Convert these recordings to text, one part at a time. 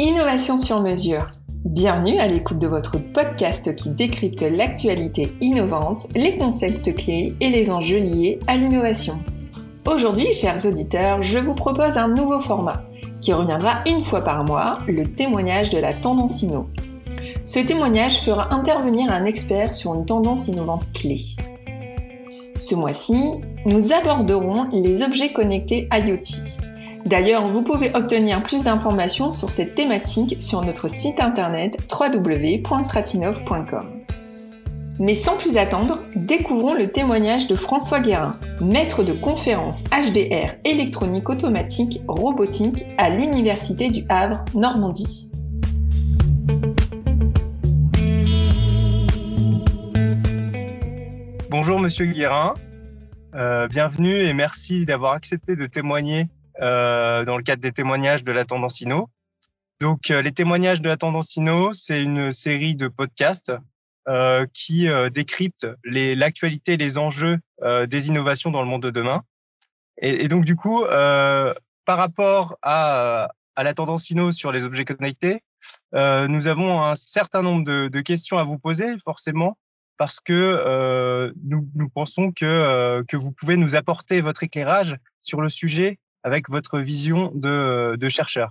Innovation sur mesure. Bienvenue à l'écoute de votre podcast qui décrypte l'actualité innovante, les concepts clés et les enjeux liés à l'innovation. Aujourd'hui, chers auditeurs, je vous propose un nouveau format qui reviendra une fois par mois, le témoignage de la tendance inno. Ce témoignage fera intervenir un expert sur une tendance innovante clé. Ce mois-ci, nous aborderons les objets connectés IoT. D'ailleurs, vous pouvez obtenir plus d'informations sur cette thématique sur notre site internet www.stratinov.com. Mais sans plus attendre, découvrons le témoignage de François Guérin, maître de conférences HDR électronique automatique robotique à l'Université du Havre, Normandie. Bonjour Monsieur Guérin, euh, bienvenue et merci d'avoir accepté de témoigner euh, dans le cadre des témoignages de la Tendance Inno. Donc, euh, les témoignages de la Tendance Inno, c'est une série de podcasts qui décryptent l'actualité et les enjeux des innovations dans le monde de demain. Et, donc, du coup, par rapport à, la Tendance Inno sur les objets connectés, nous avons un certain nombre de, questions à vous poser, forcément, parce que nous, nous pensons que, que vous pouvez nous apporter votre éclairage sur le sujet avec votre vision de, de chercheur.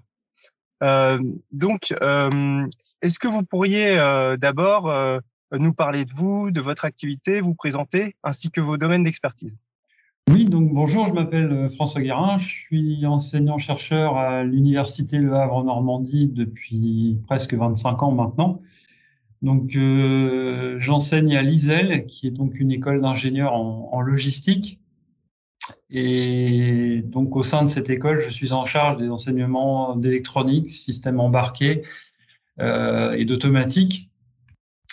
Euh, donc, euh, est-ce que vous pourriez euh, d'abord euh, nous parler de vous, de votre activité, vous présenter, ainsi que vos domaines d'expertise? Oui, donc bonjour, je m'appelle euh, François Guérin, je suis enseignant-chercheur à l'Université Le Havre en Normandie depuis presque 25 ans maintenant. Donc, euh, j'enseigne à l'ISEL, qui est donc une école d'ingénieurs en, logistique. Et donc, au sein de cette école, je suis en charge des enseignements d'électronique, système embarqué euh, et d'automatique,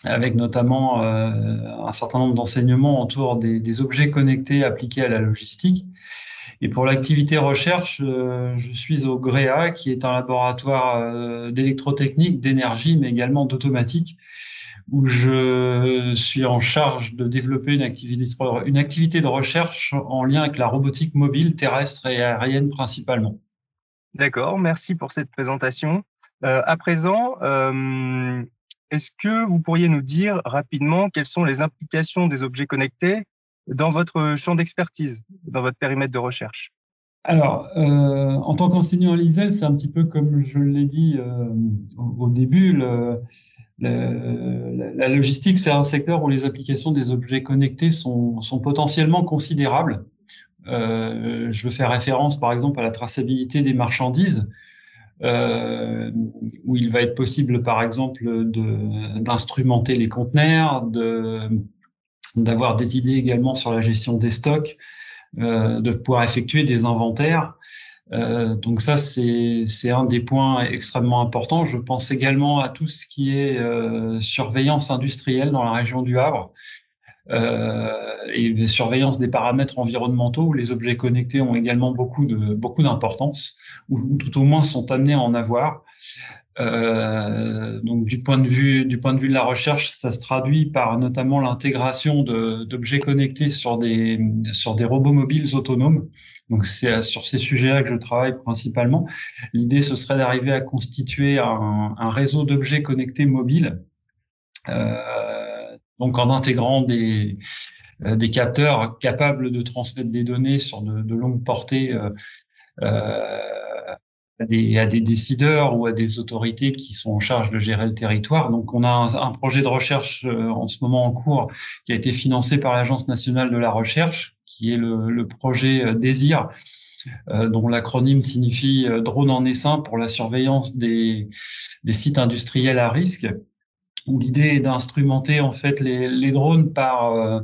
avec notamment euh, un certain nombre d'enseignements autour des, des, objets connectés appliqués à la logistique. Et pour l'activité recherche, euh, je suis au GREA, qui est un laboratoire euh, d'électrotechnique, d'énergie, mais également d'automatique, où je suis en charge de développer une activité, une activité de recherche en lien avec la robotique mobile, terrestre et aérienne principalement. D'accord, merci pour cette présentation. Euh, à présent, euh, est-ce que vous pourriez nous dire rapidement quelles sont les implications des objets connectés dans votre champ d'expertise, dans votre périmètre de recherche? Alors, euh, en tant qu'enseignant à l'ISEL, c'est un petit peu comme je l'ai dit euh, au, début, la logistique, c'est un secteur où les applications des objets connectés sont, sont potentiellement considérables. Euh, je veux faire référence, par exemple, à la traçabilité des marchandises, euh, où il va être possible, par exemple, d'instrumenter les conteneurs, d'avoir des idées également sur la gestion des stocks, euh, de pouvoir effectuer des inventaires. Euh, donc ça, c'est un des points extrêmement importants. Je pense également à tout ce qui est surveillance industrielle dans la région du Havre euh, et surveillance des paramètres environnementaux où les objets connectés ont également beaucoup de beaucoup d'importance ou tout au moins sont amenés à en avoir. Euh, donc du point de vue du point de vue de la recherche, ça se traduit par notamment l'intégration d'objets connectés sur des sur des robots mobiles autonomes. Donc c'est sur ces sujets-là que je travaille principalement. L'idée ce serait d'arriver à constituer un, un réseau d'objets connectés mobiles. Euh, donc en intégrant des euh, des capteurs capables de transmettre des données sur de, longues portées euh, euh à des, décideurs ou à des autorités qui sont en charge de gérer le territoire. Donc, on a un, projet de recherche en ce moment en cours qui a été financé par l'Agence nationale de la recherche, qui est le, projet DÉSIR, dont l'acronyme signifie drone en essaim pour la surveillance des sites industriels à risque, où l'idée est d'instrumenter en fait les, drones par euh,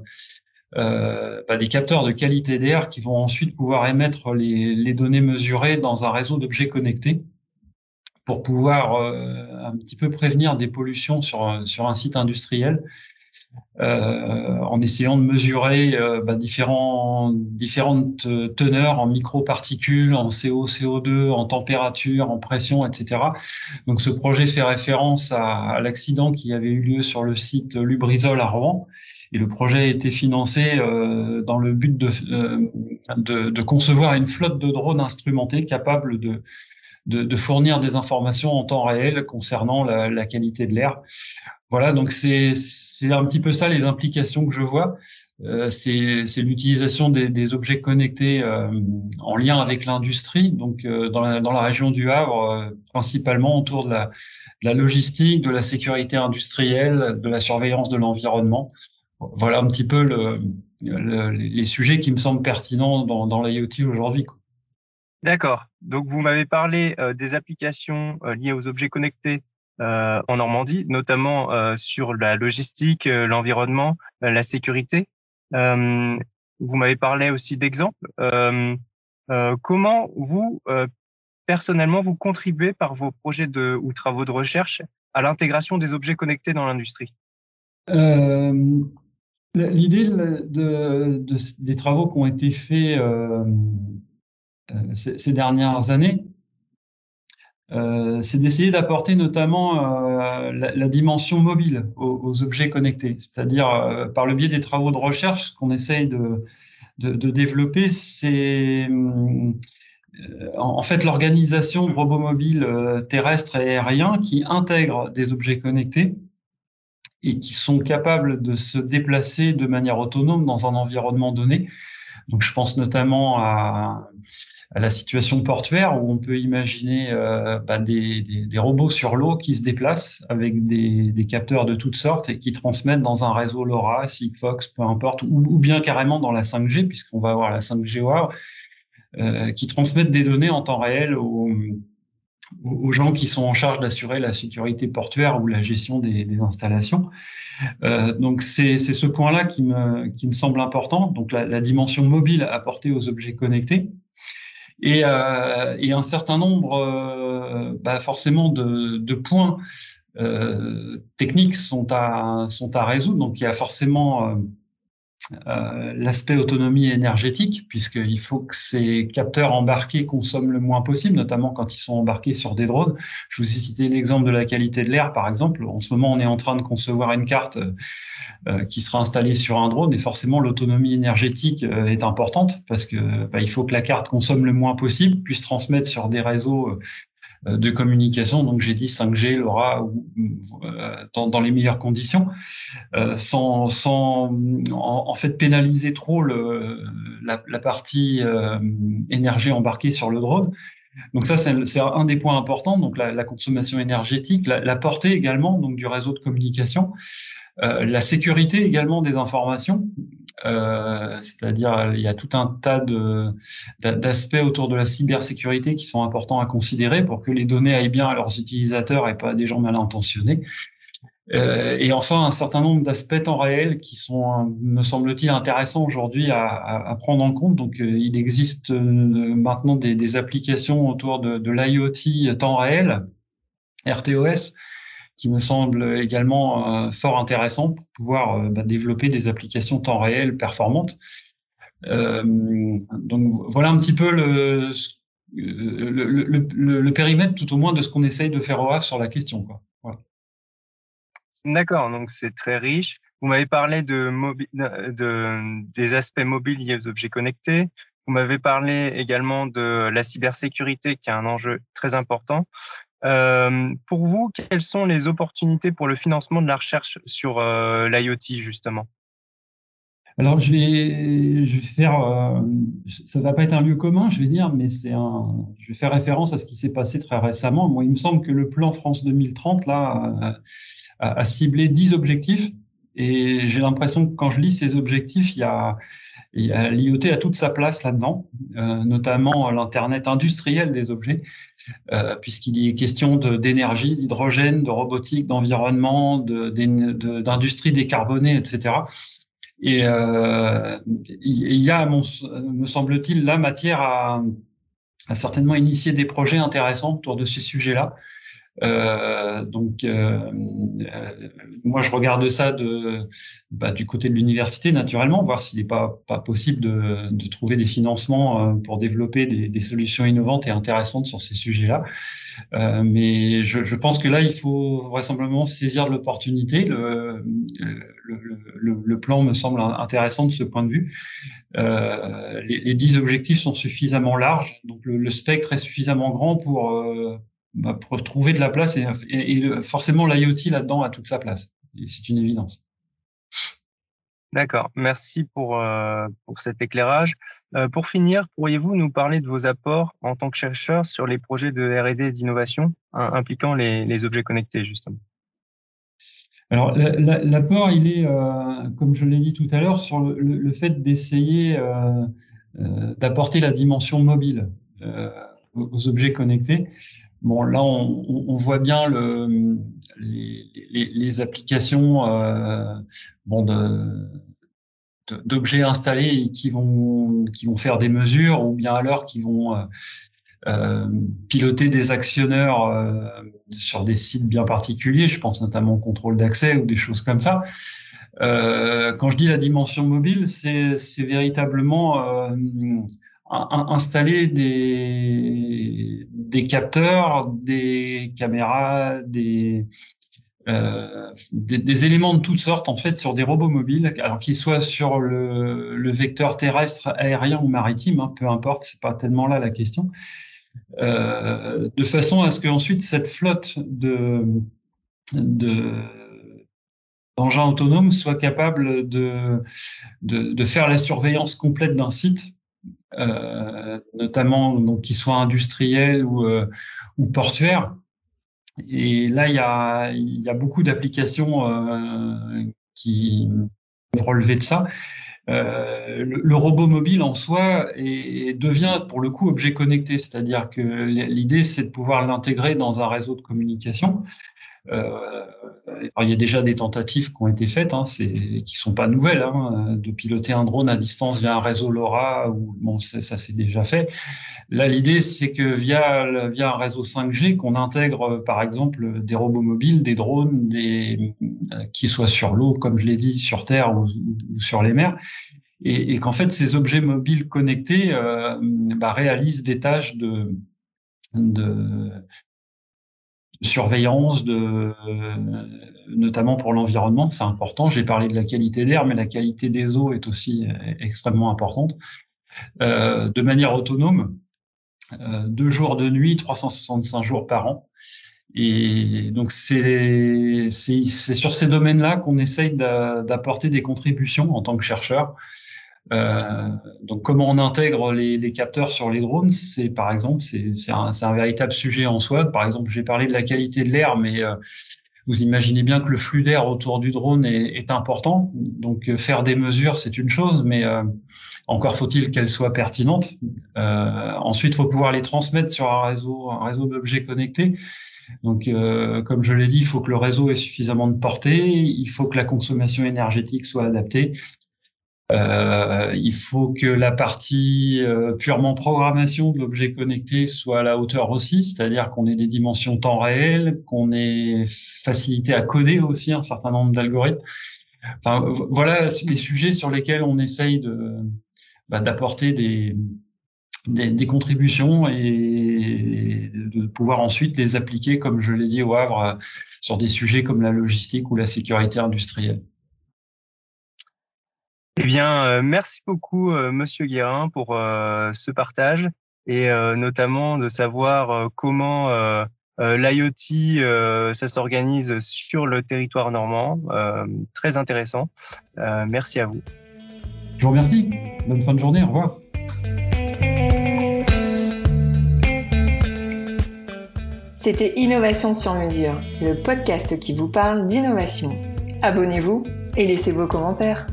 euh, bah, des capteurs de qualité d'air qui vont ensuite pouvoir émettre les, données mesurées dans un réseau d'objets connectés pour pouvoir euh, un petit peu prévenir des pollutions sur, un site industriel en essayant de mesurer euh, bah, différentes teneurs en microparticules, en CO, CO2, en température, en pression, etc. Donc ce projet fait référence à, l'accident qui avait eu lieu sur le site Lubrizol à Rouen Et le projet a été financé dans le but de, concevoir une flotte de drones instrumentés capables de, fournir des informations en temps réel concernant la qualité de l'air. Voilà, donc c'est un petit peu ça les implications que je vois. Euh, c'est l'utilisation des, objets connectés euh, en lien avec l'industrie, donc euh, dans, la, dans, la, région du Havre, euh, principalement autour de la, de la, logistique, de la sécurité industrielle, de la surveillance de l'environnement. Voilà un petit peu le, les sujets qui me semblent pertinents dans, dans l'IoT aujourd'hui. D'accord. Donc vous m'avez parlé euh, des applications liées aux objets connectés euh, en Normandie, notamment sur la logistique, l'environnement, la sécurité. vous m'avez parlé aussi d'exemples. comment vous, personnellement, vous contribuez par vos projets ou travaux de recherche à l'intégration des objets connectés dans l'industrie? L'idée de, des travaux qui ont été faits euh, ces, dernières années, euh, c'est d'essayer d'apporter notamment euh, la, dimension mobile aux, objets connectés. C'est-à-dire, par le biais des travaux de recherche, ce qu'on essaye de, de, développer, c'est en fait l'organisation de robots mobiles terrestres et aériens qui intègrent des objets connectés et qui sont capables de se déplacer de manière autonome dans un environnement donné. Donc, je pense notamment à la situation portuaire où on peut imaginer euh, bah, des, des, des, robots sur l'eau qui se déplacent avec des, des, capteurs de toutes sortes et qui transmettent dans un réseau LoRa, Sigfox, peu importe, ou, bien carrément dans la 5G, puisqu'on va avoir la 5G WOW, euh, qui transmettent des données en temps réel aux, aux gens qui sont en charge d'assurer la sécurité portuaire ou la gestion des, des installations. Euh, donc c'est ce point-là qui me, qui me semble important, donc la, la dimension mobile apportée aux objets connectés. Et, euh, et un certain nombre, euh, bah forcément, de, de points euh, techniques sont à, sont à résoudre. Donc, il y a forcément euh, euh, l'aspect autonomie énergétique, puisqu'il faut que ces capteurs embarqués consomment le moins possible, notamment quand ils sont embarqués sur des drones. Je vous ai cité l'exemple de la qualité de l'air, par exemple. En ce moment, on est en train de concevoir une carte euh, qui sera installée sur un drone, et forcément, l'autonomie énergétique euh, est importante, parce que bah, faut que la carte consomme le moins possible, puisse transmettre sur des réseaux euh, de communication. Donc j'ai dit 5G, LoRa, euh, dans, dans, les meilleures conditions, euh, sans, sans en, fait pénaliser trop le, la, la partie énergie embarquée sur le drone. Donc ça, c'est un des points importants. Donc la, consommation énergétique, la, la, portée également donc du réseau de communication, euh, la sécurité également des informations. Euh, c'est-à-dire il y a tout un tas d'aspects autour de la cybersécurité qui sont importants à considérer pour que les données aillent bien à leurs utilisateurs et pas à des gens mal intentionnés. Euh, et enfin, un certain nombre d'aspects temps réel qui sont, me semble-t-il, intéressants aujourd'hui à, prendre en compte. Donc, euh, il existe euh, maintenant des, applications autour de, l'IoT temps réel, RTOS, qui me semble également euh, fort intéressant pour pouvoir euh, bah, développer des applications temps réel performantes. Euh, donc voilà un petit peu le, périmètre tout au moins de ce qu'on essaye de faire au Havre sur la question. Quoi. D'accord, donc c'est très riche. Vous m'avez parlé de, de, des aspects mobiles liés aux objets connectés. Vous m'avez parlé également de la cybersécurité, qui est un enjeu très important. Euh, pour vous, quelles sont les opportunités pour le financement de la recherche sur euh, l'IoT justement? Alors je vais, je vais faire, euh, ça va pas être un lieu commun, je vais dire, mais c'est un, je vais faire référence à ce qui s'est passé très récemment. Il me semble que le plan France 2030 là a, a ciblé 10 objectifs, et j'ai l'impression que quand je lis ces objectifs, il y a, l'IoT a toute sa place là-dedans, euh, notamment l'Internet industriel des objets, euh, puisqu'il est question d'énergie, d'hydrogène, de robotique, d'environnement, d'industrie décarbonée, etc. Et euh, il y a, me semble-t-il, la matière à, à, certainement initier des projets intéressants autour de ces sujets-là. Euh, donc, euh, euh, moi, je regarde ça de, bah, du côté de l'université, naturellement, voir s'il n'est pas, pas possible de, de, trouver des financements pour développer des, des, solutions innovantes et intéressantes sur ces sujets-là. Euh, mais je, je, pense que là, il faut vraisemblablement saisir l'opportunité. Le, le, le, le, plan me semble intéressant de ce point de vue. Euh, les, dix objectifs sont suffisamment larges, donc le, spectre est suffisamment grand pour bah, pour trouver de la place et, et, forcément l'IoT là-dedans a toute sa place. C'est une évidence. D'accord, merci pour, euh, pour cet éclairage. Euh, pour finir, pourriez-vous nous parler de vos apports en tant que chercheur sur les projets de R&D et d'innovation impliquant les, les, objets connectés, justement? Alors, l'apport, il est, euh, comme je l'ai dit tout à l'heure, sur le, le fait d'essayer d'apporter la dimension mobile aux objets connectés. Bon, là, on, voit bien le, les, applications euh, bon, d'objets installés qui vont, qui vont faire des mesures ou bien alors qui vont euh, euh piloter des actionneurs sur des sites bien particuliers. Je pense notamment au contrôle d'accès ou des choses comme ça. Quand je dis la dimension mobile, c'est véritablement installer des, des capteurs, des caméras, des, euh, des, des, éléments de toutes sortes en fait sur des robots mobiles, alors qu'ils soient sur le, vecteur terrestre, aérien ou maritime, hein, peu importe, c'est pas tellement là la question, euh, de façon à ce qu'ensuite cette flotte de, de d'engins autonomes soit capable de, de, faire la surveillance complète d'un site notamment donc qui soit industriel ou, euh, ou portuaire. Et là, il y a, y a beaucoup d'applications euh, qui relevé de ça. Euh, le, le, robot mobile en soi est, devient pour le coup objet connecté, c'est-à-dire que l'idée c'est de pouvoir l'intégrer dans un réseau de communication. Euh, il y a déjà des tentatives qui ont été faites, hein, qui sont pas nouvelles, hein, de piloter un drone à distance via un réseau LoRa, bon, ça, ça c'est déjà fait. Là, l'idée c'est que via un réseau 5G, qu'on intègre par exemple des robots mobiles, des drones, qui soient sur l'eau, comme je l'ai dit, sur terre ou, sur les mers, et, qu'en fait ces objets mobiles connectés euh, bah, réalisent des tâches de, surveillance, de, notamment pour l'environnement, c'est important. J'ai parlé de la qualité d'air, mais la qualité des eaux est aussi extrêmement importante. Euh, de manière autonome, euh, deux jours de nuit, 365 jours par an. Et donc c'est sur ces domaines-là qu'on essaye d'apporter des contributions en tant que chercheur. Euh, donc, comment on intègre les, capteurs sur les drones, c'est par exemple, c'est un, véritable sujet en soi. Par exemple, j'ai parlé de la qualité de l'air, mais euh, vous imaginez bien que le flux d'air autour du drone est, important. Donc, euh, faire des mesures, c'est une chose, mais encore faut-il qu'elles soient pertinentes. ensuite, il faut pouvoir les transmettre sur un réseau, un réseau d'objets connectés. Donc, comme je l'ai dit, il faut que le réseau ait suffisamment de portée, il faut que la consommation énergétique soit adaptée, euh, il faut que la partie euh, purement programmation de l'objet connecté soit à la hauteur aussi, c'est-à-dire qu'on ait des dimensions temps réel, qu'on ait facilité à coder aussi un certain nombre d'algorithmes. Enfin, voilà les sujets sur lesquels on essaye de bah, d'apporter des, des, des, contributions et de pouvoir ensuite les appliquer, comme je l'ai dit au Havre, sur des sujets comme la logistique ou la sécurité industrielle. Eh bien, euh, merci beaucoup, euh, Monsieur Guérin, pour euh, ce partage et notamment de savoir comment l'IoT ça s'organise sur le territoire normand. très intéressant. merci à vous. Je vous remercie. Bonne fin de journée. Au revoir. C'était Innovation sur mesure, le podcast qui vous parle d'innovation. Abonnez-vous et laissez vos commentaires.